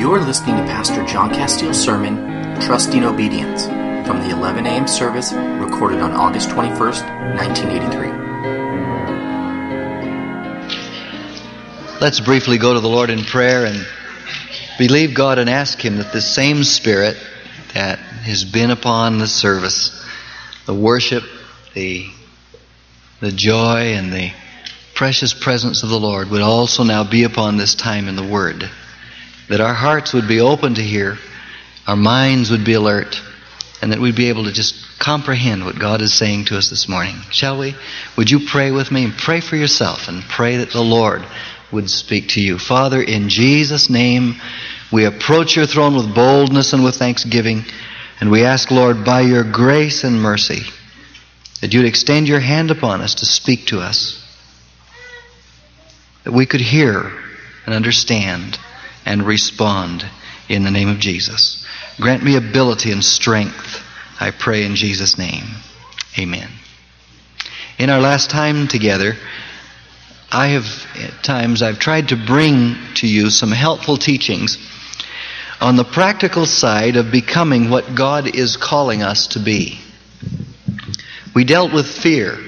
You are listening to Pastor John Castile's sermon, Trusting Obedience, from the 11 a.m. service recorded on August 21st, 1983. Let's briefly go to the Lord in prayer and believe God and ask Him that the same Spirit that has been upon the service, the worship, the, the joy, and the precious presence of the Lord would also now be upon this time in the Word that our hearts would be open to hear, our minds would be alert, and that we'd be able to just comprehend what God is saying to us this morning. Shall we? Would you pray with me and pray for yourself and pray that the Lord would speak to you? Father, in Jesus' name, we approach your throne with boldness and with thanksgiving, and we ask, Lord, by your grace and mercy, that you'd extend your hand upon us to speak to us, that we could hear and understand and respond in the name of Jesus. Grant me ability and strength, I pray in Jesus' name. Amen. In our last time together, I have at times I've tried to bring to you some helpful teachings on the practical side of becoming what God is calling us to be. We dealt with fear.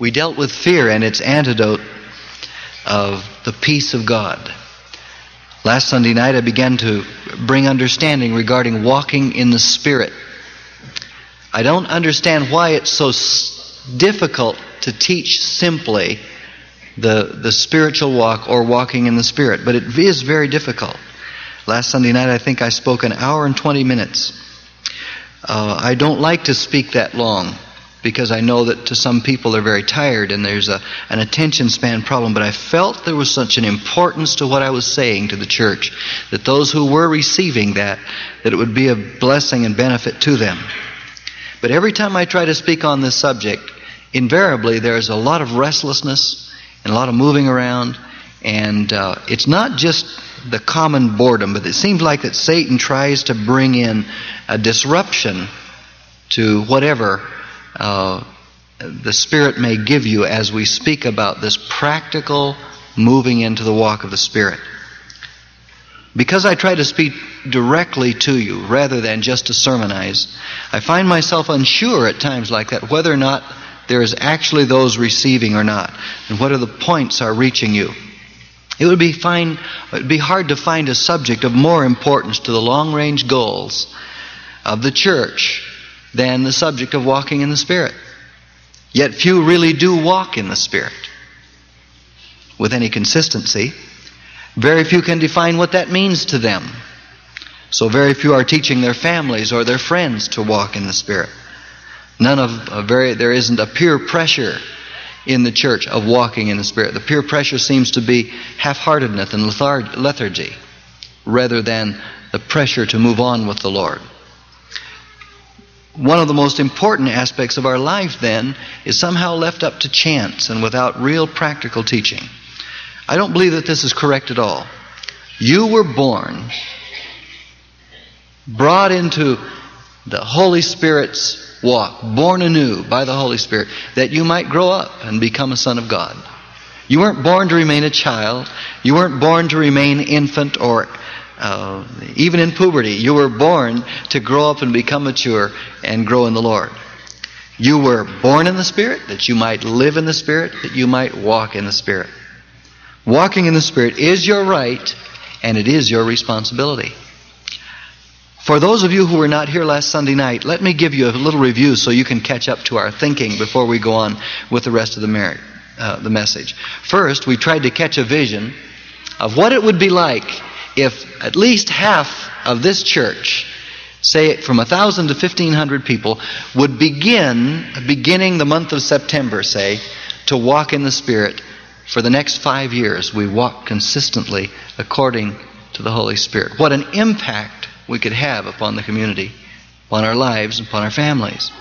We dealt with fear and its antidote of the peace of God. Last Sunday night, I began to bring understanding regarding walking in the Spirit. I don't understand why it's so difficult to teach simply the, the spiritual walk or walking in the Spirit, but it is very difficult. Last Sunday night, I think I spoke an hour and 20 minutes. Uh, I don't like to speak that long because I know that to some people they're very tired and there's a, an attention span problem. But I felt there was such an importance to what I was saying to the church that those who were receiving that, that it would be a blessing and benefit to them. But every time I try to speak on this subject, invariably there's a lot of restlessness and a lot of moving around. And uh, it's not just the common boredom, but it seems like that Satan tries to bring in a disruption to whatever uh, the Spirit may give you as we speak about this practical moving into the walk of the Spirit. Because I try to speak directly to you rather than just to sermonize, I find myself unsure at times like that whether or not there is actually those receiving or not, and what whether the points are reaching you. It would be fine, it would be hard to find a subject of more importance to the long range goals of the church than the subject of walking in the Spirit. Yet few really do walk in the Spirit with any consistency. Very few can define what that means to them. So very few are teaching their families or their friends to walk in the Spirit. None of very there isn't a peer pressure in the church of walking in the Spirit. The peer pressure seems to be half-heartedness and lethargy rather than the pressure to move on with the Lord. One of the most important aspects of our life, then, is somehow left up to chance and without real practical teaching. I don't believe that this is correct at all. You were born, brought into the Holy Spirit's walk, born anew by the Holy Spirit, that you might grow up and become a son of God. You weren't born to remain a child. You weren't born to remain infant or uh, even in puberty, you were born to grow up and become mature and grow in the Lord. You were born in the Spirit that you might live in the Spirit, that you might walk in the Spirit. Walking in the Spirit is your right and it is your responsibility. For those of you who were not here last Sunday night, let me give you a little review so you can catch up to our thinking before we go on with the rest of the, uh, the message. First, we tried to catch a vision of what it would be like if at least half of this church, say from 1,000 to 1,500 people, would begin, beginning the month of September, say, to walk in the Spirit for the next five years, we walk consistently according to the Holy Spirit. What an impact we could have upon the community, upon our lives, upon our families.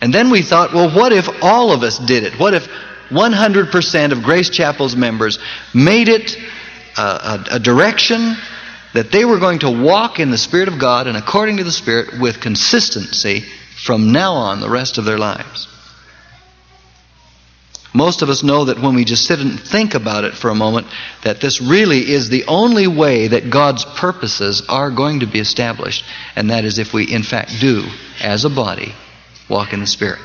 And then we thought, well, what if all of us did it? What if 100% of Grace Chapel's members made it a, a, direction that they were going to walk in the Spirit of God and according to the Spirit with consistency from now on the rest of their lives. Most of us know that when we just sit and think about it for a moment, that this really is the only way that God's purposes are going to be established, and that is if we, in fact, do, as a body, walk in the Spirit.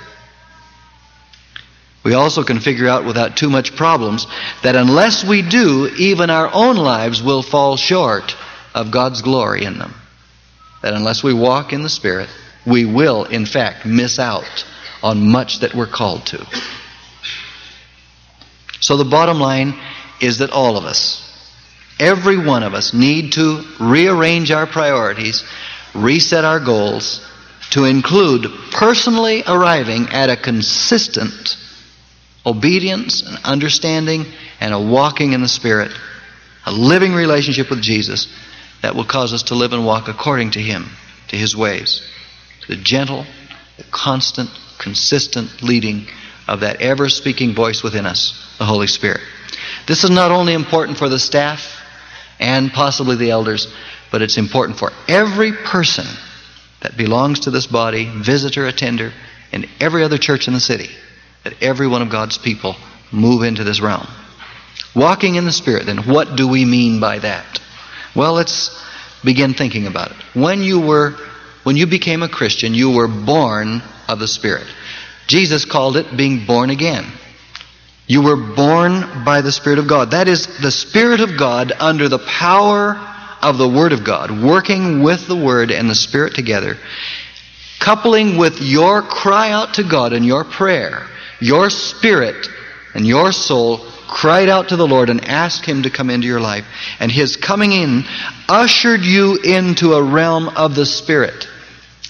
We also can figure out without too much problems that unless we do, even our own lives will fall short of God's glory in them. That unless we walk in the Spirit, we will, in fact, miss out on much that we're called to. So the bottom line is that all of us, every one of us, need to rearrange our priorities, reset our goals, to include personally arriving at a consistent obedience and understanding and a walking in the Spirit, a living relationship with Jesus that will cause us to live and walk according to Him, to His ways, to the gentle, the constant, consistent leading of that ever speaking voice within us, the Holy Spirit. This is not only important for the staff and possibly the elders, but it's important for every person that belongs to this body, visitor, attender, and every other church in the city, that every one of God's people move into this realm. Walking in the Spirit, then, what do we mean by that? Well, let's begin thinking about it. When you were, when you became a Christian, you were born of the Spirit. Jesus called it being born again. You were born by the Spirit of God. That is the Spirit of God under the power of the Word of God, working with the Word and the Spirit together, coupling with your cry out to God and your prayer, your spirit and your soul cried out to the Lord and asked Him to come into your life. And His coming in ushered you into a realm of the Spirit.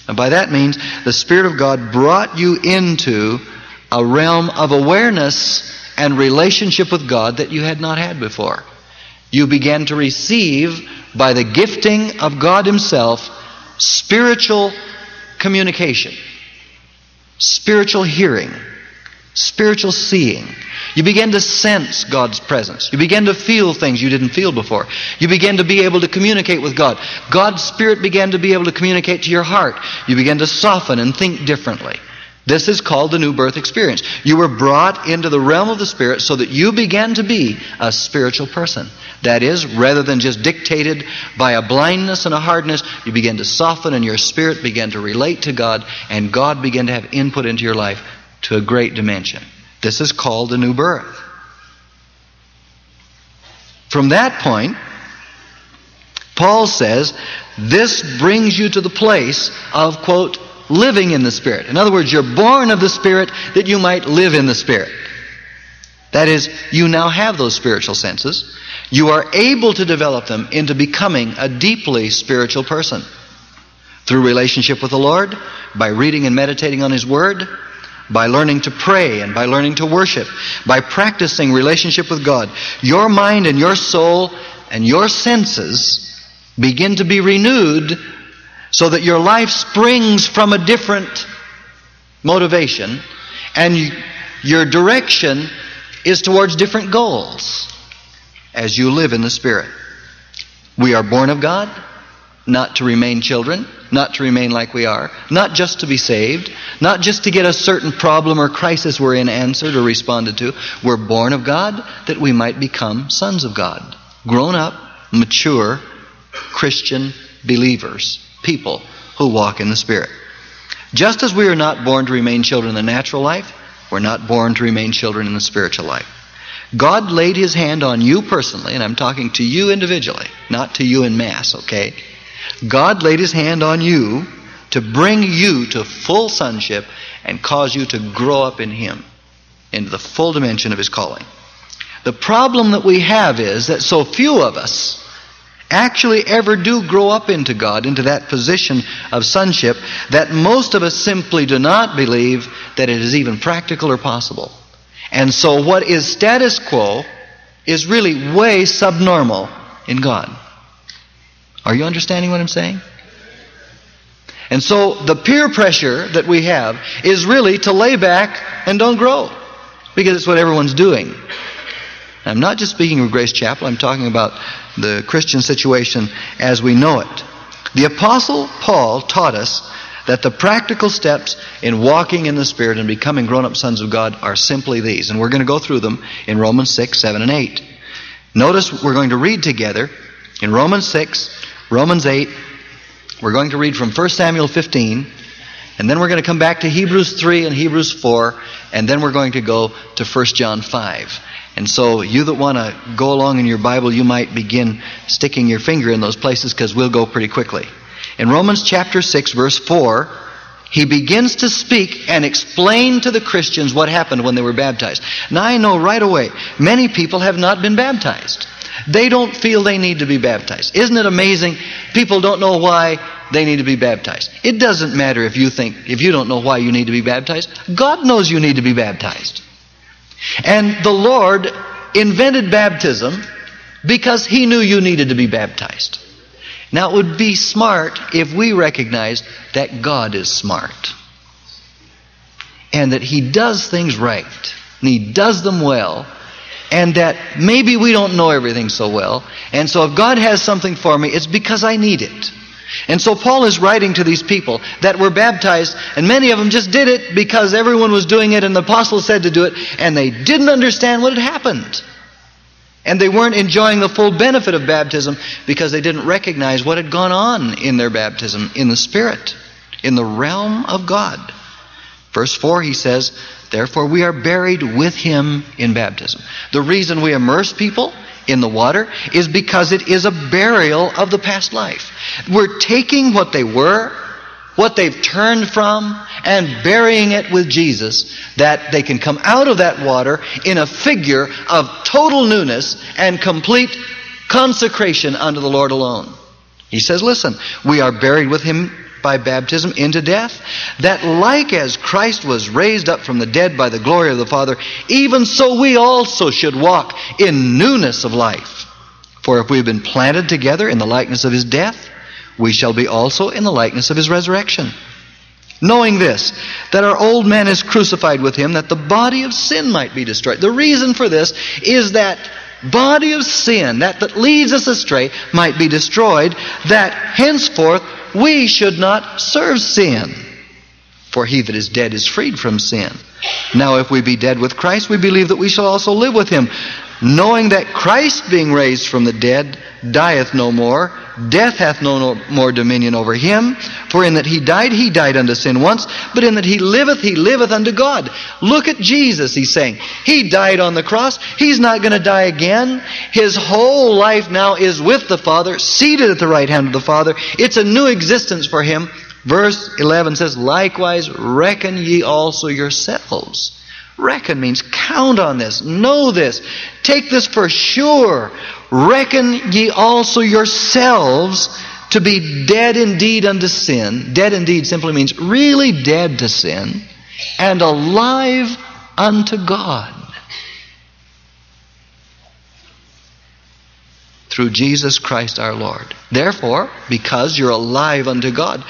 And by that means, the Spirit of God brought you into a realm of awareness and relationship with God that you had not had before. You began to receive, by the gifting of God Himself, spiritual communication, spiritual hearing, spiritual seeing. You begin to sense God's presence. You begin to feel things you didn't feel before. You begin to be able to communicate with God. God's Spirit began to be able to communicate to your heart. You begin to soften and think differently. This is called the new birth experience. You were brought into the realm of the Spirit so that you began to be a spiritual person. That is, rather than just dictated by a blindness and a hardness, you begin to soften and your spirit began to relate to God and God began to have input into your life to a great dimension. This is called a new birth. From that point, Paul says, this brings you to the place of, quote, living in the Spirit. In other words, you're born of the Spirit that you might live in the Spirit. That is, you now have those spiritual senses. You are able to develop them into becoming a deeply spiritual person. Through relationship with the Lord, by reading and meditating on His Word, by learning to pray and by learning to worship, by practicing relationship with God, your mind and your soul and your senses begin to be renewed so that your life springs from a different motivation and your direction is towards different goals as you live in the Spirit. We are born of God not to remain children, not to remain like we are, not just to be saved, not just to get a certain problem or crisis we're in answered or responded to. We're born of God that we might become sons of God, grown up, mature, Christian believers, people who walk in the Spirit. Just as we are not born to remain children in the natural life, we're not born to remain children in the spiritual life. God laid His hand on you personally, and I'm talking to you individually, not to you in mass, okay? God laid His hand on you to bring you to full sonship and cause you to grow up in Him into the full dimension of His calling. The problem that we have is that so few of us actually ever do grow up into God, into that position of sonship, that most of us simply do not believe that it is even practical or possible. And so what is status quo is really way subnormal in God. Are you understanding what I'm saying? And so the peer pressure that we have is really to lay back and don't grow. Because it's what everyone's doing. I'm not just speaking of Grace Chapel, I'm talking about the Christian situation as we know it. The Apostle Paul taught us that the practical steps in walking in the Spirit and becoming grown up sons of God are simply these. And we're going to go through them in Romans 6, 7, and 8. Notice we're going to read together in Romans 6, Romans 8. We're going to read from 1 Samuel 15. And then we're going to come back to Hebrews 3 and Hebrews 4. And then we're going to go to 1 John 5. And so, you that want to go along in your Bible, you might begin sticking your finger in those places because we'll go pretty quickly. In Romans chapter 6, verse 4, he begins to speak and explain to the Christians what happened when they were baptized. Now, I know right away, many people have not been baptized. They don't feel they need to be baptized. Isn't it amazing? People don't know why they need to be baptized. It doesn't matter if you think, if you don't know why you need to be baptized. God knows you need to be baptized. And the Lord invented baptism because He knew you needed to be baptized. Now, it would be smart if we recognized that God is smart and that He does things right and He does them well and that maybe we don't know everything so well. And so if God has something for me, it's because I need it. And so Paul is writing to these people that were baptized, and many of them just did it because everyone was doing it and the apostles said to do it, and they didn't understand what had happened. And they weren't enjoying the full benefit of baptism because they didn't recognize what had gone on in their baptism in the Spirit, in the realm of God. Verse 4, he says, Therefore we are buried with him in baptism. The reason we immerse people in the water is because it is a burial of the past life. We're taking what they were, what they've turned from, and burying it with Jesus, that they can come out of that water in a figure of total newness and complete consecration unto the Lord alone. He says, listen, we are buried with him by baptism into death, that like as Christ was raised up from the dead by the glory of the Father, even so we also should walk in newness of life. For if we have been planted together in the likeness of his death, we shall be also in the likeness of his resurrection. Knowing this, that our old man is crucified with him, that the body of sin might be destroyed. The reason for this is that body of sin, that that leads us astray, might be destroyed, that henceforth we should not serve sin. For he that is dead is freed from sin. Now, if we be dead with Christ, we believe that we shall also live with him, knowing that Christ, being raised from the dead, dieth no more. Death hath no more dominion over him. For in that he died, he died unto sin once, but in that he liveth, he liveth unto God. Look at Jesus, he's saying. He died on the cross. He's not going to die again. His whole life now is with the Father, seated at the right hand of the Father. It's a new existence for him. Verse 11 says, Likewise reckon ye also yourselves. Reckon means count on this, know this, take this for sure. Reckon ye also yourselves to be dead indeed unto sin. Dead indeed simply means really dead to sin and alive unto God. Through Jesus Christ our Lord. Therefore, because you're alive unto God,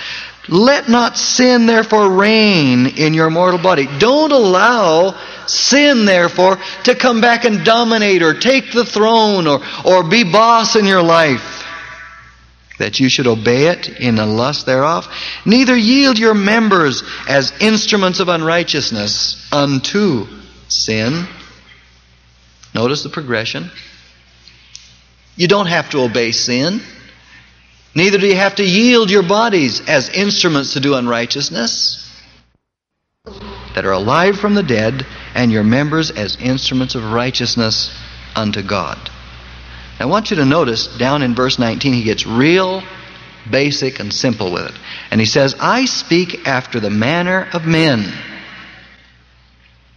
let not sin therefore reign in your mortal body. Don't allow sin therefore to come back and dominate or take the throne or, or be boss in your life. That you should obey it in the lust thereof. Neither yield your members as instruments of unrighteousness unto sin. Notice the progression. You don't have to obey sin. Neither do you have to yield your bodies as instruments to do unrighteousness, that are alive from the dead, and your members as instruments of righteousness unto God. I want you to notice down in verse 19, he gets real basic and simple with it. And he says, I speak after the manner of men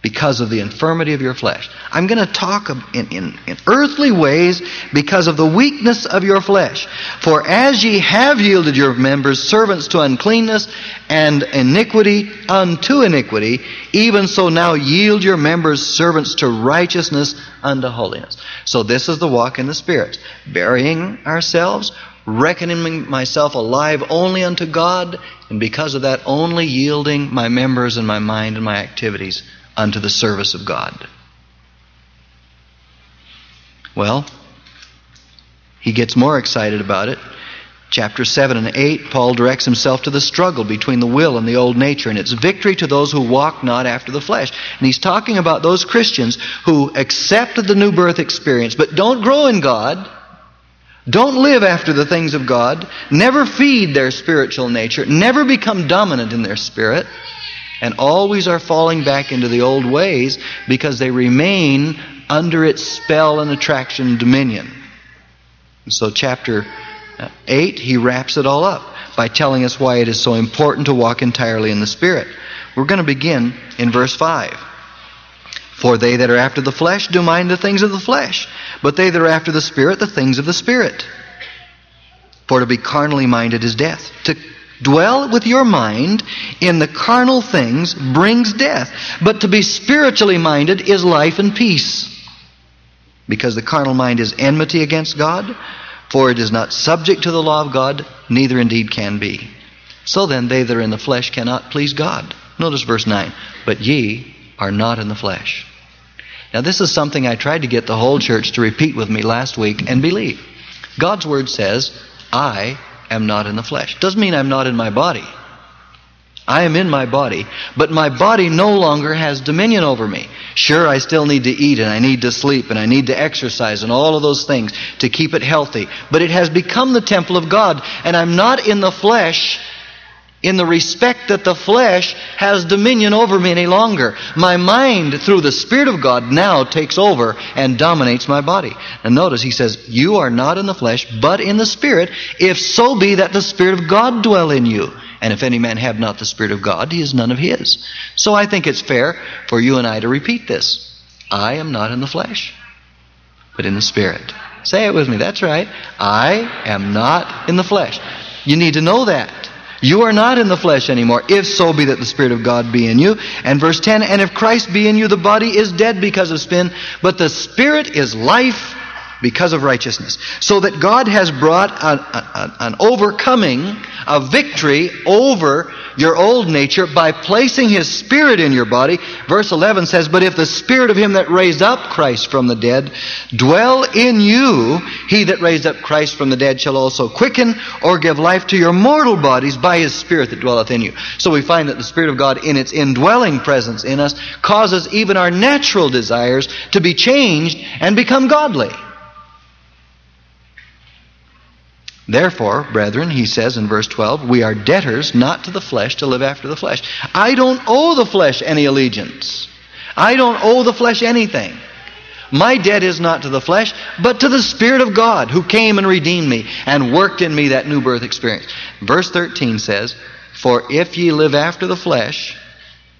because of the infirmity of your flesh. I'm going to talk in, in, in, earthly ways because of the weakness of your flesh. For as ye have yielded your members servants to uncleanness and iniquity unto iniquity, even so now yield your members servants to righteousness unto holiness. So this is the walk in the Spirit. Burying ourselves, reckoning myself alive only unto God, and because of that only yielding my members and my mind and my activities unto the service of God. Well, he gets more excited about it. chapter 7 and 8, Paul directs himself to the struggle between the will and the old nature, and it's victory to those who walk not after the flesh. And he's talking about those Christians who accepted the new birth experience, but don't grow in God, don't live after the things of God, never feed their spiritual nature, never become dominant in their spirit, and always are falling back into the old ways because they remain under its spell and attraction and dominion. So, chapter uh, 8, he wraps it all up by telling us why it is so important to walk entirely in the Spirit. We're going to begin in verse 5. For they that are after the flesh do mind the things of the flesh, but they that are after the Spirit, the things of the Spirit. For to be carnally minded is death. To dwell with your mind in the carnal things brings death, but to be spiritually minded is life and peace. Because the carnal mind is enmity against God, for it is not subject to the law of God, neither indeed can be. So then, they that are in the flesh cannot please God. Notice verse 9. But ye are not in the flesh. Now, this is something I tried to get the whole church to repeat with me last week and believe. God's word says, I am not in the flesh. Doesn't mean I'm not in my body. I am in my body, but my body no longer has dominion over me. Sure, I still need to eat and I need to sleep and I need to exercise and all of those things to keep it healthy. But it has become the temple of God and I'm not in the flesh in the respect that the flesh has dominion over me any longer. My mind, through the Spirit of God, now takes over and dominates my body. And notice he says, You are not in the flesh, but in the Spirit, if so be that the Spirit of God dwell in you. And if any man have not the Spirit of God, he is none of his. So I think it's fair for you and I to repeat this. I am not in the flesh, but in the Spirit. Say it with me. That's right. I am not in the flesh. You need to know that. You are not in the flesh anymore, if so be that the Spirit of God be in you. And verse 10, and if Christ be in you, the body is dead because of sin, but the Spirit is life because of righteousness. So that God has brought an, an, overcoming, a victory over your old nature by placing His Spirit in your body. Verse 11 says, But if the Spirit of Him that raised up Christ from the dead dwell in you, He that raised up Christ from the dead shall also quicken or give life to your mortal bodies by His Spirit that dwelleth in you. So we find that the Spirit of God in its indwelling presence in us causes even our natural desires to be changed and become godly. Therefore, brethren, he says in verse 12, we are debtors not to the flesh to live after the flesh. I don't owe the flesh any allegiance. I don't owe the flesh anything. My debt is not to the flesh, but to the Spirit of God who came and redeemed me and worked in me that new birth experience. Verse 13 says, For if ye live after the flesh,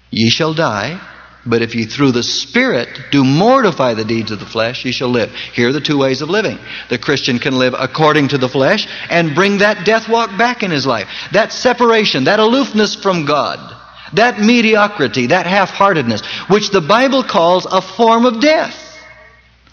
ye shall die. But if ye through the Spirit do mortify the deeds of the flesh, ye shall live. Here are the two ways of living. The Christian can live according to the flesh and bring that death walk back in his life. That separation, that aloofness from God, that mediocrity, that half-heartedness, which the Bible calls a form of death.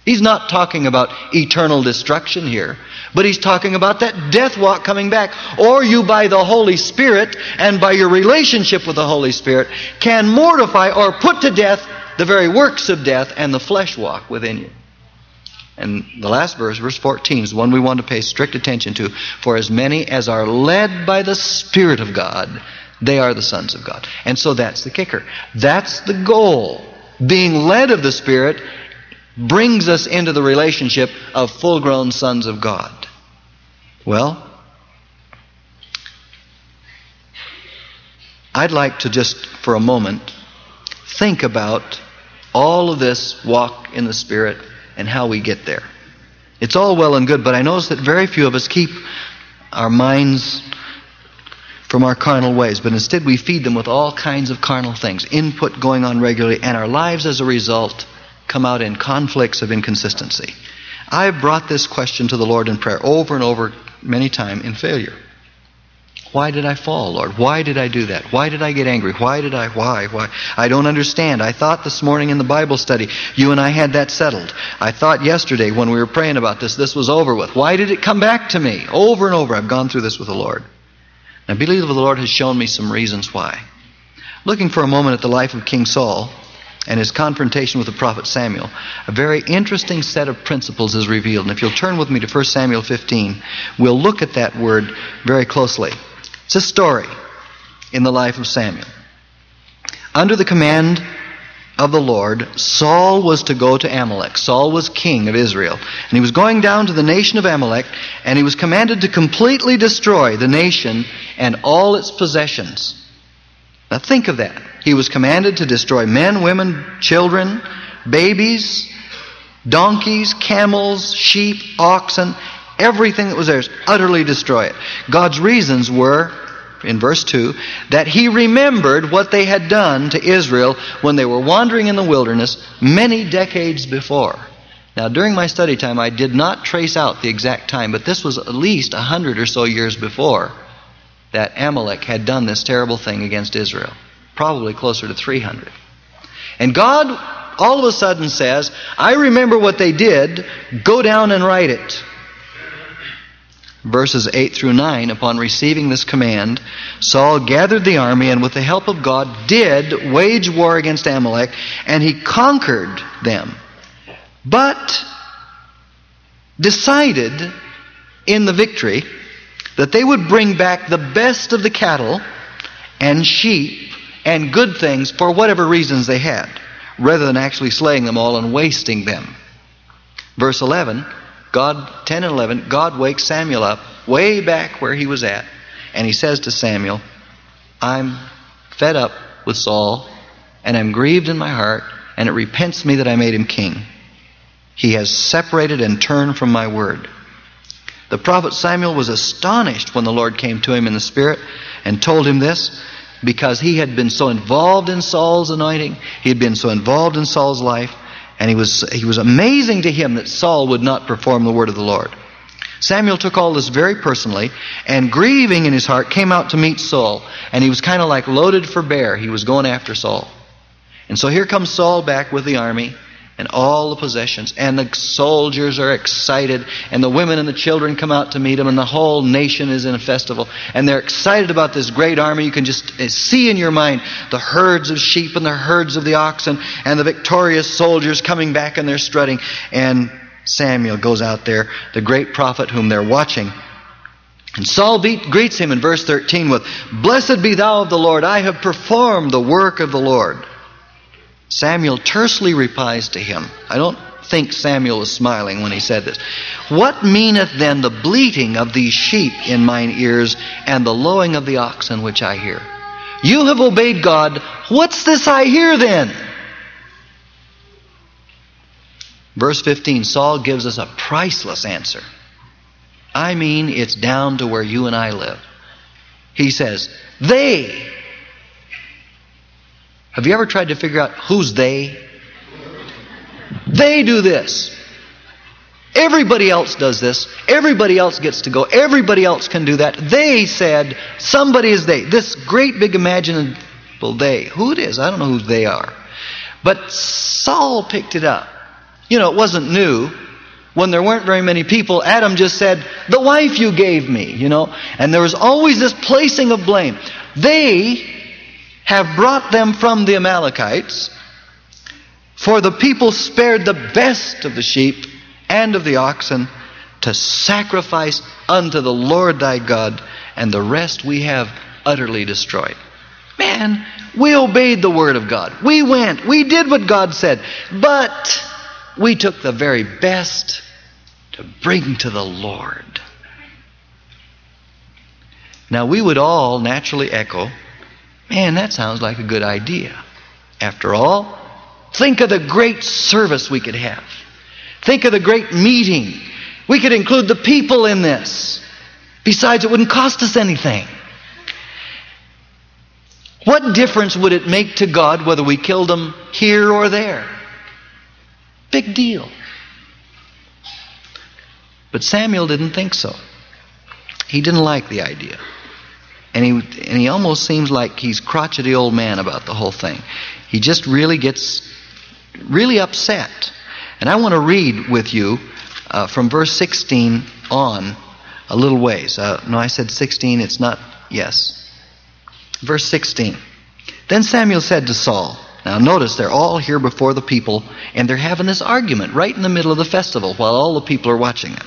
He's not talking about eternal destruction here, but he's talking about that death walk coming back. Or you, by the Holy Spirit and by your relationship with the Holy Spirit, can mortify or put to death the very works of death and the flesh walk within you. And the last verse, verse 14, is one we want to pay strict attention to. For as many as are led by the Spirit of God, they are the sons of God. And so that's the kicker. That's the goal. Being led of the Spirit brings us into the relationship of full grown sons of God. Well, I'd like to just for a moment think about all of this walk in the Spirit and how we get there. It's all well and good, but I notice that very few of us keep our minds from our carnal ways, but instead we feed them with all kinds of carnal things, input going on regularly, and our lives as a result come out in conflicts of inconsistency. I've brought this question to the Lord in prayer over and over many times in failure. Why did I fall, Lord? Why did I do that? Why did I get angry? Why did I? Why? Why? I don't understand. I thought this morning in the Bible study, you and I had that settled. I thought yesterday when we were praying about this, this was over with. Why did it come back to me? Over and over, I've gone through this with the Lord. I believe the Lord has shown me some reasons why. Looking for a moment at the life of King Saul, and his confrontation with the prophet Samuel, a very interesting set of principles is revealed. And if you'll turn with me to 1 Samuel 15, we'll look at that word very closely. It's a story in the life of Samuel. Under the command of the Lord, Saul was to go to Amalek. Saul was king of Israel. And he was going down to the nation of Amalek, and he was commanded to completely destroy the nation and all its possessions. Now think of that. He was commanded to destroy men, women, children, babies, donkeys, camels, sheep, oxen, everything that was theirs, utterly destroy it. God's reasons were in verse 2 that he remembered what they had done to Israel when they were wandering in the wilderness many decades before. Now, during my study time, I did not trace out the exact time, but this was at least a hundred or so years before that Amalek had done this terrible thing against Israel. Probably closer to 300. And God all of a sudden says, I remember what they did, go down and write it verses 8 through 9, upon receiving this command, Saul gathered the army and with the help of God did wage war against Amalek and he conquered them. But decided in the victory that they would bring back the best of the cattle and sheep and good things for whatever reasons they had, rather than actually slaying them all and wasting them. Verse 11 God, 10 and 11, God wakes Samuel up way back where he was at, and he says to Samuel, I'm fed up with Saul, and I'm grieved in my heart, and it repents me that I made him king. He has separated and turned from my word. The prophet Samuel was astonished when the Lord came to him in the Spirit and told him this because he had been so involved in Saul's anointing, he had been so involved in Saul's life and he was, he was amazing to him that Saul would not perform the word of the Lord. Samuel took all this very personally, and grieving in his heart, came out to meet Saul. And he was kind of like loaded for bear. He was going after Saul. And so here comes Saul back with the army and all the possessions. And the soldiers are excited, and the women and the children come out to meet him, and the whole nation is in a festival. And they're excited about this great army. You can just uh, see in your mind the herds of sheep and the herds of the oxen, and the victorious soldiers coming back and they're strutting. And Samuel goes out there, the great prophet whom they're watching. And Saul beat, greets him in verse 13 with, Blessed be thou of the Lord, I have performed the work of the Lord. Samuel tersely replies to him. I don't think Samuel was smiling when he said this. What meaneth then the bleating of these sheep in mine ears and the lowing of the oxen which I hear? You have obeyed God. What's this I hear then? Verse 15, Saul gives us a priceless answer. I mean, it's down to where you and I live. He says, They have you ever tried to figure out who's they? They do this. Everybody else does this. Everybody else gets to go. Everybody else can do that. They said, somebody is they. This great big imaginable they. Who it is, I don't know who they are. But Saul picked it up. You know, it wasn't new. When there weren't very many people, Adam just said, the wife you gave me, you know. And there was always this placing of blame. They have brought them from the Amalekites, for the people spared the best of the sheep and of the oxen to sacrifice unto the Lord thy God, and the rest we have utterly destroyed. Man, we obeyed the word of God. We went. We did what God said. But we took the very best to bring to the Lord. Now, we would all naturally echo Man, that sounds like a good idea. After all, think of the great service we could have. Think of the great meeting. We could include the people in this. Besides, it wouldn't cost us anything. What difference would it make to God whether we killed them here or there? Big deal. But Samuel didn't think so. He didn't like the idea. And he, and he almost seems like he's crotchety old man about the whole thing. He just really gets really upset. And I want to read with you uh, from verse 16 on a little ways. Uh, no, I said 16. It's not. Yes. Verse 16. Then Samuel said to Saul, Now notice they're all here before the people and they're having this argument right in the middle of the festival while all the people are watching it.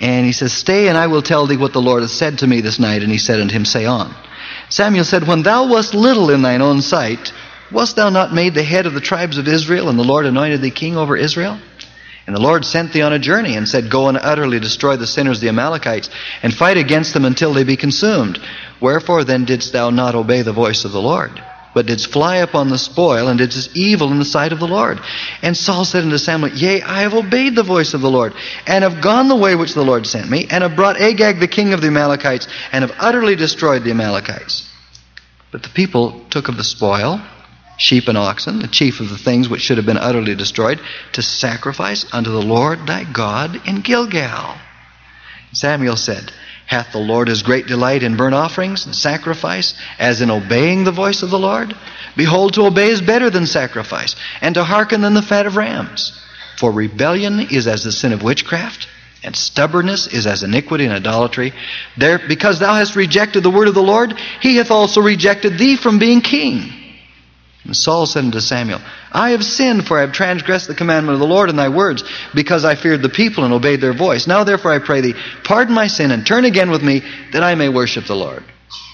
And he says, Stay and I will tell thee what the Lord has said to me this night. And he said unto him, Say on. Samuel said, When thou wast little in thine own sight, wast thou not made the head of the tribes of Israel, and the Lord anointed thee king over Israel? And the Lord sent thee on a journey and said, Go and utterly destroy the sinners, the Amalekites, and fight against them until they be consumed. Wherefore then didst thou not obey the voice of the Lord? But didst fly upon the spoil, and didst evil in the sight of the Lord. And Saul said unto Samuel, Yea, I have obeyed the voice of the Lord, and have gone the way which the Lord sent me, and have brought Agag the king of the Amalekites, and have utterly destroyed the Amalekites. But the people took of the spoil, sheep and oxen, the chief of the things which should have been utterly destroyed, to sacrifice unto the Lord thy God in Gilgal. Samuel said, Hath the Lord his great delight in burnt offerings and sacrifice, as in obeying the voice of the Lord? Behold, to obey is better than sacrifice, and to hearken than the fat of rams. For rebellion is as the sin of witchcraft, and stubbornness is as iniquity and idolatry. There, because thou hast rejected the word of the Lord, he hath also rejected thee from being king. And Saul said unto Samuel, I have sinned, for I have transgressed the commandment of the Lord in thy words, because I feared the people and obeyed their voice. Now therefore I pray thee, pardon my sin and turn again with me, that I may worship the Lord.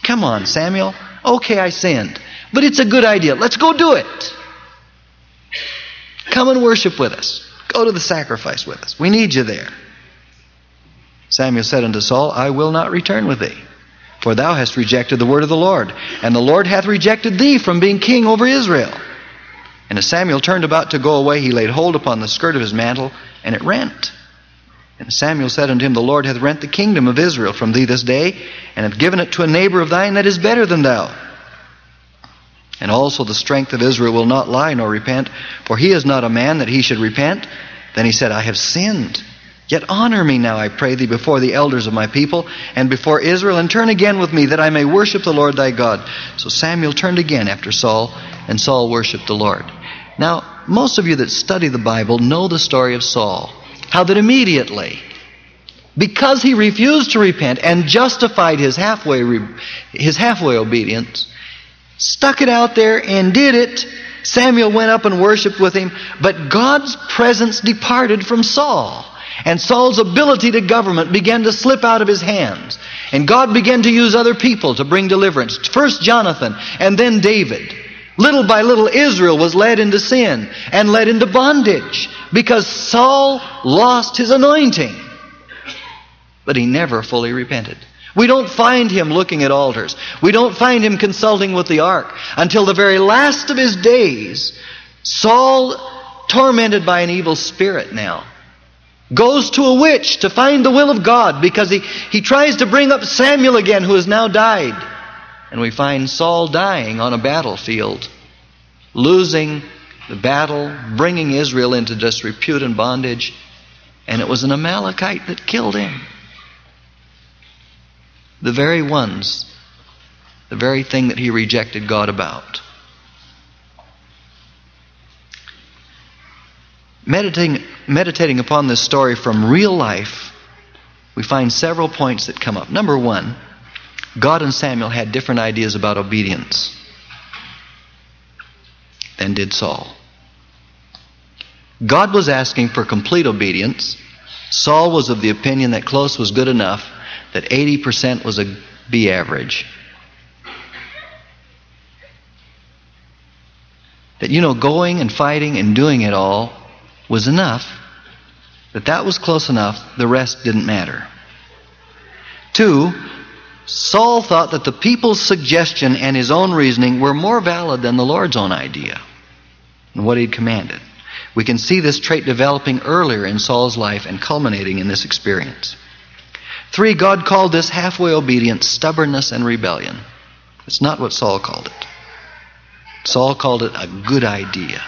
Come on, Samuel. Okay, I sinned. But it's a good idea. Let's go do it. Come and worship with us. Go to the sacrifice with us. We need you there. Samuel said unto Saul, I will not return with thee. For thou hast rejected the word of the Lord, and the Lord hath rejected thee from being king over Israel. And as Samuel turned about to go away, he laid hold upon the skirt of his mantle, and it rent. And Samuel said unto him, The Lord hath rent the kingdom of Israel from thee this day, and hath given it to a neighbor of thine that is better than thou. And also the strength of Israel will not lie nor repent, for he is not a man that he should repent. Then he said, I have sinned. Yet honor me now, I pray thee, before the elders of my people and before Israel, and turn again with me, that I may worship the Lord thy God. So Samuel turned again after Saul, and Saul worshiped the Lord. Now, most of you that study the Bible know the story of Saul. How that immediately, because he refused to repent and justified his halfway, his halfway obedience, stuck it out there and did it, Samuel went up and worshiped with him, but God's presence departed from Saul. And Saul's ability to government began to slip out of his hands. And God began to use other people to bring deliverance. First Jonathan and then David. Little by little, Israel was led into sin and led into bondage because Saul lost his anointing. But he never fully repented. We don't find him looking at altars. We don't find him consulting with the ark until the very last of his days. Saul, tormented by an evil spirit now, goes to a witch to find the will of God because he, he tries to bring up Samuel again, who has now died. And we find Saul dying on a battlefield, losing the battle, bringing Israel into disrepute and bondage. And it was an Amalekite that killed him. The very ones, the very thing that he rejected God about. Meditating, meditating upon this story from real life, we find several points that come up. Number one, God and Samuel had different ideas about obedience than did Saul. God was asking for complete obedience. Saul was of the opinion that close was good enough, that 80% was a B average. That, you know, going and fighting and doing it all was enough, that that was close enough, the rest didn't matter. Two, Saul thought that the people's suggestion and his own reasoning were more valid than the Lord's own idea and what he'd commanded. We can see this trait developing earlier in Saul's life and culminating in this experience. Three, God called this halfway obedience stubbornness and rebellion. It's not what Saul called it. Saul called it a good idea.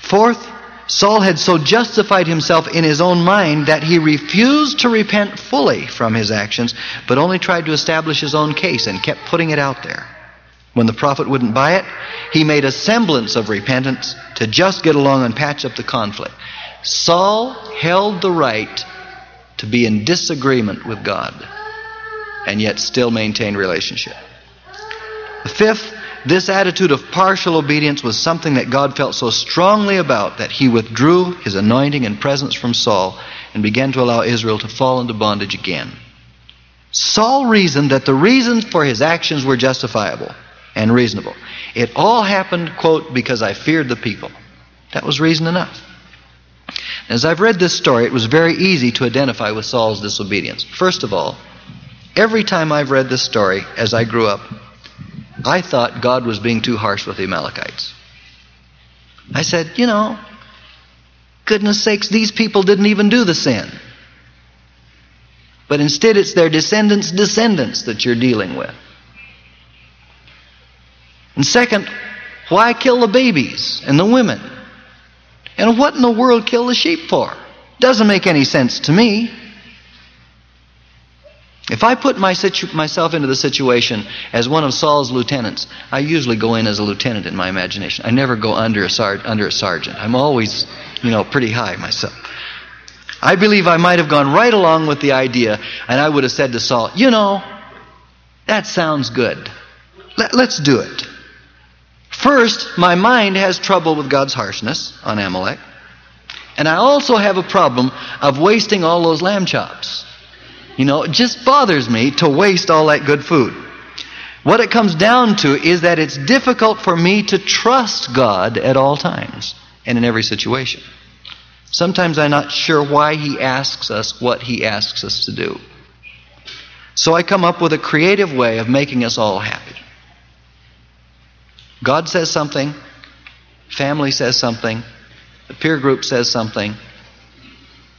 Fourth, Saul had so justified himself in his own mind that he refused to repent fully from his actions, but only tried to establish his own case and kept putting it out there. When the prophet wouldn't buy it, he made a semblance of repentance to just get along and patch up the conflict. Saul held the right to be in disagreement with God and yet still maintain relationship. The fifth, This attitude of partial obedience was something that God felt so strongly about that he withdrew his anointing and presence from Saul and began to allow Israel to fall into bondage again. Saul reasoned that the reasons for his actions were justifiable and reasonable. It all happened, quote, because I feared the people. That was reason enough. As I've read this story, it was very easy to identify with Saul's disobedience. First of all, every time I've read this story as I grew up, I thought God was being too harsh with the Amalekites. I said, you know, goodness sakes, these people didn't even do the sin. But instead, it's their descendants' descendants that you're dealing with. And second, why kill the babies and the women? And what in the world kill the sheep for? Doesn't make any sense to me. If I put my situ- myself into the situation as one of Saul's lieutenants, I usually go in as a lieutenant in my imagination. I never go under a, sar- under a sergeant. I'm always, you know, pretty high myself. I believe I might have gone right along with the idea, and I would have said to Saul, You know, that sounds good. Let, let's do it. First, my mind has trouble with God's harshness on Amalek. And I also have a problem of wasting all those lamb chops. You know, it just bothers me to waste all that good food. What it comes down to is that it's difficult for me to trust God at all times and in every situation. Sometimes I'm not sure why He asks us what He asks us to do. So I come up with a creative way of making us all happy. God says something, family says something, the peer group says something,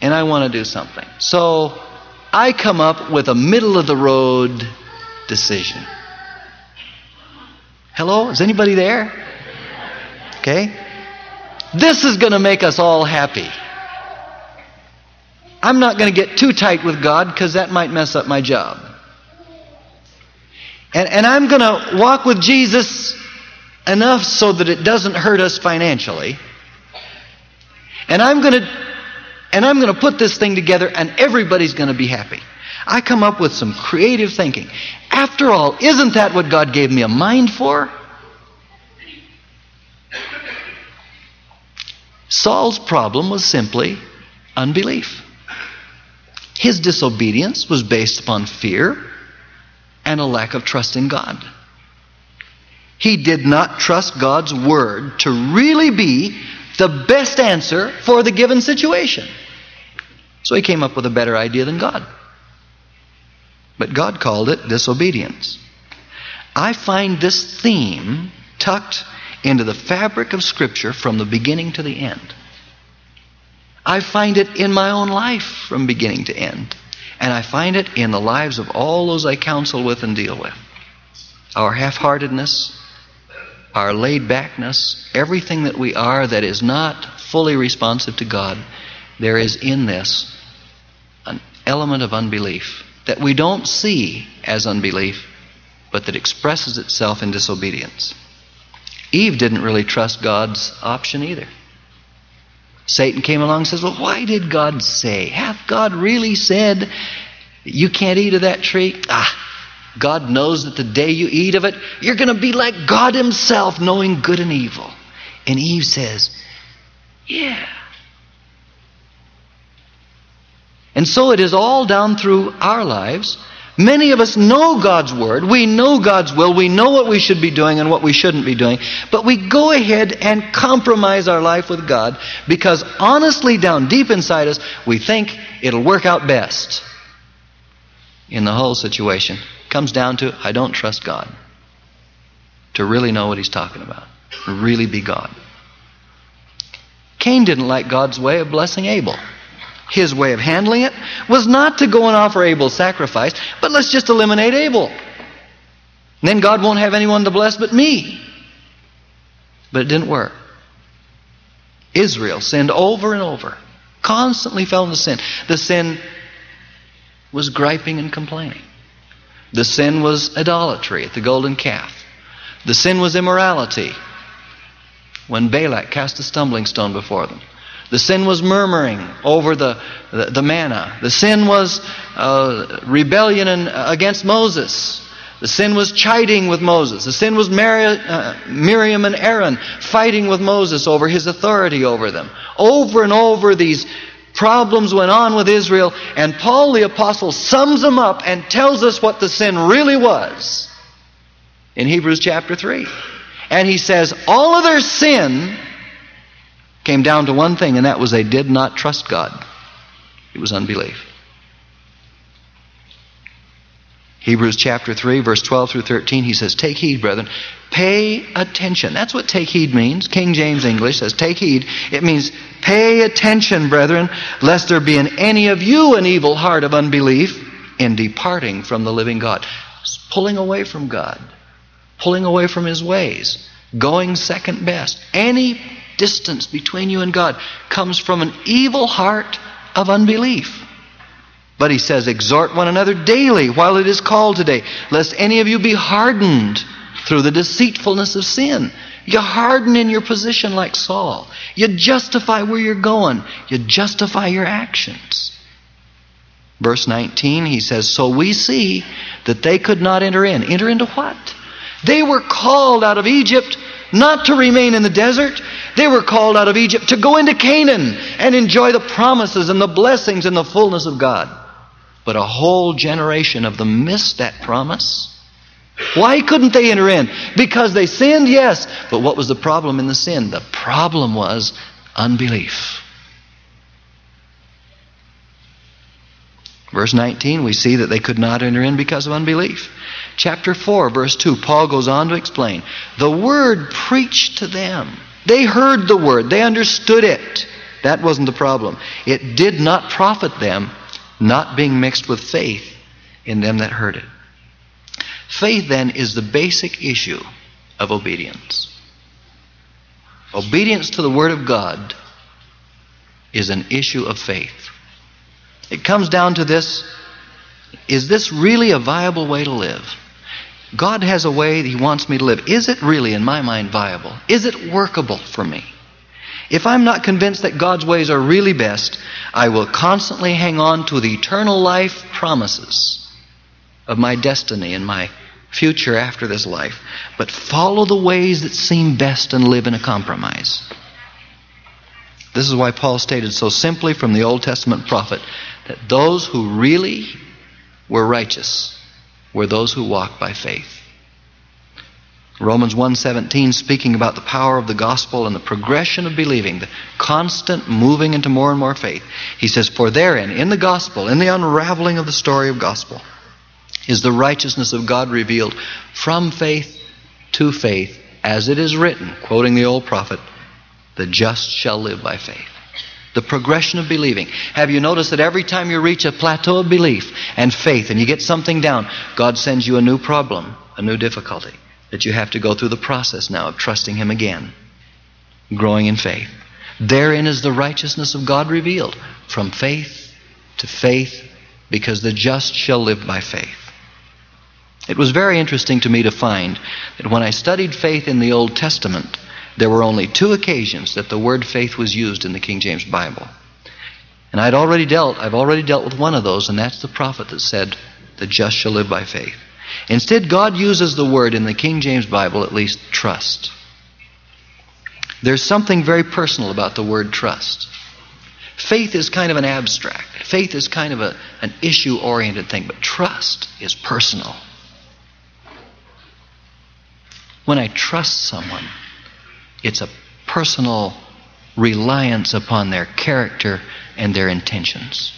and I want to do something. So I come up with a middle of the road decision. Hello? Is anybody there? Okay? This is going to make us all happy. I'm not going to get too tight with God because that might mess up my job. And, and I'm going to walk with Jesus enough so that it doesn't hurt us financially. And I'm going to and I'm going to put this thing together and everybody's going to be happy. I come up with some creative thinking. After all, isn't that what God gave me a mind for? Saul's problem was simply unbelief. His disobedience was based upon fear and a lack of trust in God. He did not trust God's word to really be the best answer for the given situation. So he came up with a better idea than God. But God called it disobedience. I find this theme tucked into the fabric of Scripture from the beginning to the end. I find it in my own life from beginning to end. And I find it in the lives of all those I counsel with and deal with. Our half heartedness, our laid backness, everything that we are that is not fully responsive to God, there is in this an element of unbelief that we don't see as unbelief, but that expresses itself in disobedience. Eve didn't really trust God's option either. Satan came along and says, Well, why did God say? Hath God really said you can't eat of that tree? Ah, God knows that the day you eat of it, you're going to be like God Himself, knowing good and evil. And Eve says, Yeah. And so it is all down through our lives. Many of us know God's Word. We know God's will. We know what we should be doing and what we shouldn't be doing. But we go ahead and compromise our life with God because honestly, down deep inside us, we think it'll work out best in the whole situation. Comes down to I don't trust God to really know what He's talking about, really be God. Cain didn't like God's way of blessing Abel. His way of handling it was not to go and offer Abel's sacrifice, but let's just eliminate Abel. And then God won't have anyone to bless but me. But it didn't work. Israel sinned over and over, constantly fell into sin. The sin was griping and complaining. The sin was idolatry at the golden calf. The sin was immorality when Balak cast a stumbling stone before them. The sin was murmuring over the, the, the manna. The sin was uh, rebellion in, uh, against Moses. The sin was chiding with Moses. The sin was Mary, uh, Miriam and Aaron fighting with Moses over his authority over them. Over and over these problems went on with Israel, and Paul the Apostle sums them up and tells us what the sin really was in Hebrews chapter 3. And he says, all of their sin came down to one thing, and that was they did not trust God. It was unbelief. Hebrews chapter 3, verse 12 through 13, he says, Take heed, brethren. Pay attention. That's what take heed means. King James English says, Take heed. It means, Pay attention, brethren, lest there be in any of you an evil heart of unbelief in departing from the living God. It's pulling away from God, pulling away from His ways, going second best. Any distance between you and God comes from an evil heart of unbelief. But he says, Exhort one another daily while it is called today, lest any of you be hardened through the deceitfulness of sin. You harden in your position like Saul. You justify where you're going. You justify your actions. Verse 19, he says, So we see that they could not enter in. Enter into what? They were called out of Egypt not to remain in the desert. They were called out of Egypt to go into Canaan and enjoy the promises and the blessings and the fullness of God. But a whole generation of them missed that promise. Why couldn't they enter in? Because they sinned, yes. But what was the problem in the sin? The problem was unbelief. Verse 19, we see that they could not enter in because of unbelief. Chapter 4, verse 2, Paul goes on to explain the word preached to them. They heard the word, they understood it. That wasn't the problem. It did not profit them not being mixed with faith in them that heard it. Faith, then, is the basic issue of obedience. Obedience to the Word of God is an issue of faith. It comes down to this is this really a viable way to live? God has a way He wants me to live. Is it really, in my mind, viable? Is it workable for me? If I'm not convinced that God's ways are really best, I will constantly hang on to the eternal life promises of my destiny and my future after this life, but follow the ways that seem best and live in a compromise. This is why Paul stated so simply from the Old Testament prophet that those who really were righteous were those who walked by faith. Romans 1:17 speaking about the power of the gospel and the progression of believing, the constant moving into more and more faith. He says, "For therein in the gospel, in the unraveling of the story of gospel, is the righteousness of God revealed from faith to faith, as it is written, quoting the old prophet, the just shall live by faith." The progression of believing. Have you noticed that every time you reach a plateau of belief and faith and you get something down, God sends you a new problem, a new difficulty? That you have to go through the process now of trusting Him again, growing in faith. Therein is the righteousness of God revealed from faith to faith, because the just shall live by faith. It was very interesting to me to find that when I studied faith in the Old Testament, there were only two occasions that the word faith was used in the King James Bible. And I'd already dealt, I've already dealt with one of those, and that's the prophet that said, The just shall live by faith. Instead, God uses the word in the King James Bible, at least, trust. There's something very personal about the word trust. Faith is kind of an abstract. Faith is kind of a, an issue oriented thing, but trust is personal. When I trust someone, it's a personal reliance upon their character and their intentions.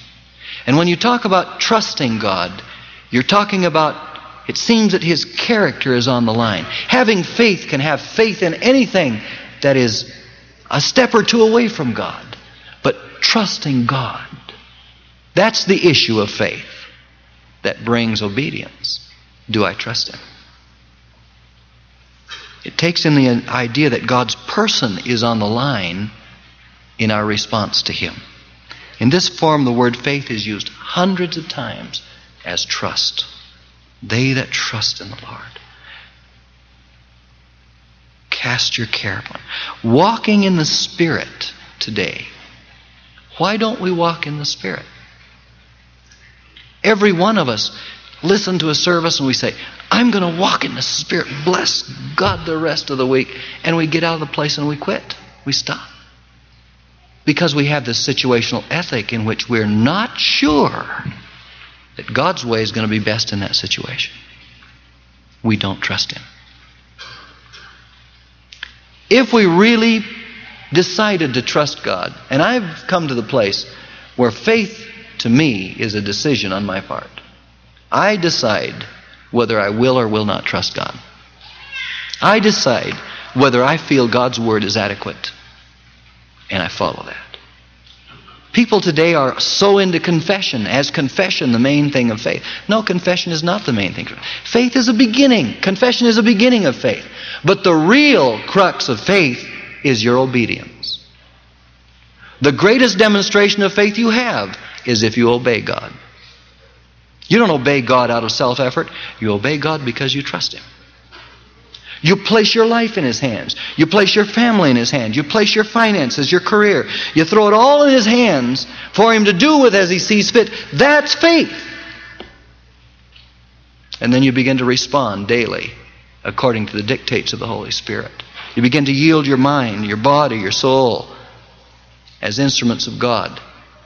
And when you talk about trusting God, you're talking about it seems that his character is on the line. Having faith can have faith in anything that is a step or two away from God. But trusting God, that's the issue of faith that brings obedience. Do I trust him? It takes in the idea that God's person is on the line in our response to him. In this form, the word faith is used hundreds of times as trust. They that trust in the Lord. Cast your care upon. Walking in the Spirit today. Why don't we walk in the Spirit? Every one of us listen to a service and we say, I'm going to walk in the Spirit, bless God the rest of the week. And we get out of the place and we quit. We stop. Because we have this situational ethic in which we're not sure that God's way is going to be best in that situation. We don't trust Him. If we really decided to trust God, and I've come to the place where faith to me is a decision on my part. I decide whether I will or will not trust God. I decide whether I feel God's word is adequate, and I follow that. People today are so into confession, as confession the main thing of faith. No, confession is not the main thing. Faith is a beginning. Confession is a beginning of faith. But the real crux of faith is your obedience. The greatest demonstration of faith you have is if you obey God. You don't obey God out of self effort, you obey God because you trust Him. You place your life in His hands. You place your family in His hands. You place your finances, your career. You throw it all in His hands for Him to do with as He sees fit. That's faith. And then you begin to respond daily according to the dictates of the Holy Spirit. You begin to yield your mind, your body, your soul as instruments of God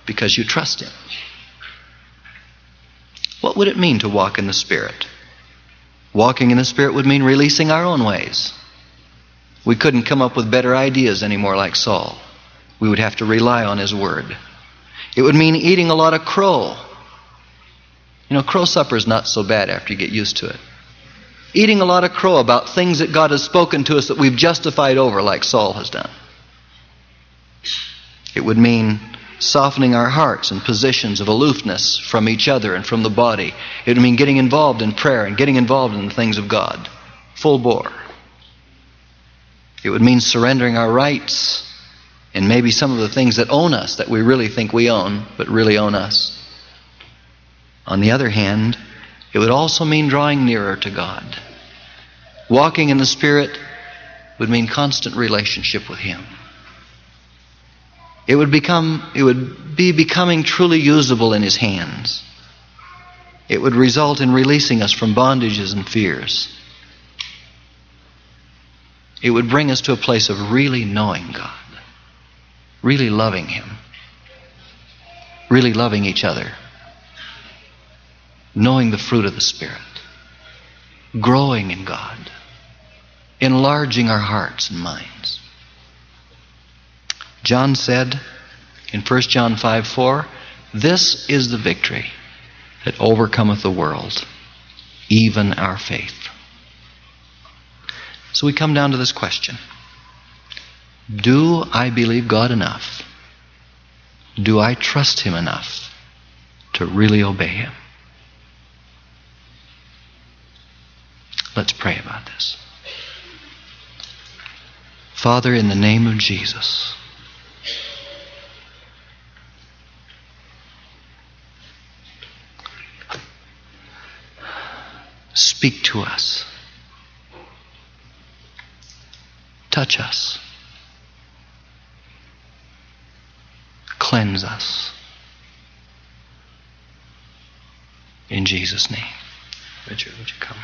because you trust Him. What would it mean to walk in the Spirit? Walking in the Spirit would mean releasing our own ways. We couldn't come up with better ideas anymore like Saul. We would have to rely on His Word. It would mean eating a lot of crow. You know, crow supper is not so bad after you get used to it. Eating a lot of crow about things that God has spoken to us that we've justified over, like Saul has done. It would mean softening our hearts in positions of aloofness from each other and from the body. It would mean getting involved in prayer and getting involved in the things of God, full bore. It would mean surrendering our rights and maybe some of the things that own us that we really think we own, but really own us. On the other hand, it would also mean drawing nearer to God. Walking in the Spirit would mean constant relationship with Him. It would become it would be becoming truly usable in his hands. It would result in releasing us from bondages and fears. It would bring us to a place of really knowing God, really loving Him, really loving each other, knowing the fruit of the Spirit, growing in God, enlarging our hearts and minds. John said in 1 John 5 4, This is the victory that overcometh the world, even our faith. So we come down to this question Do I believe God enough? Do I trust Him enough to really obey Him? Let's pray about this. Father, in the name of Jesus, Speak to us. Touch us. Cleanse us. In Jesus' name. Richard, would you come?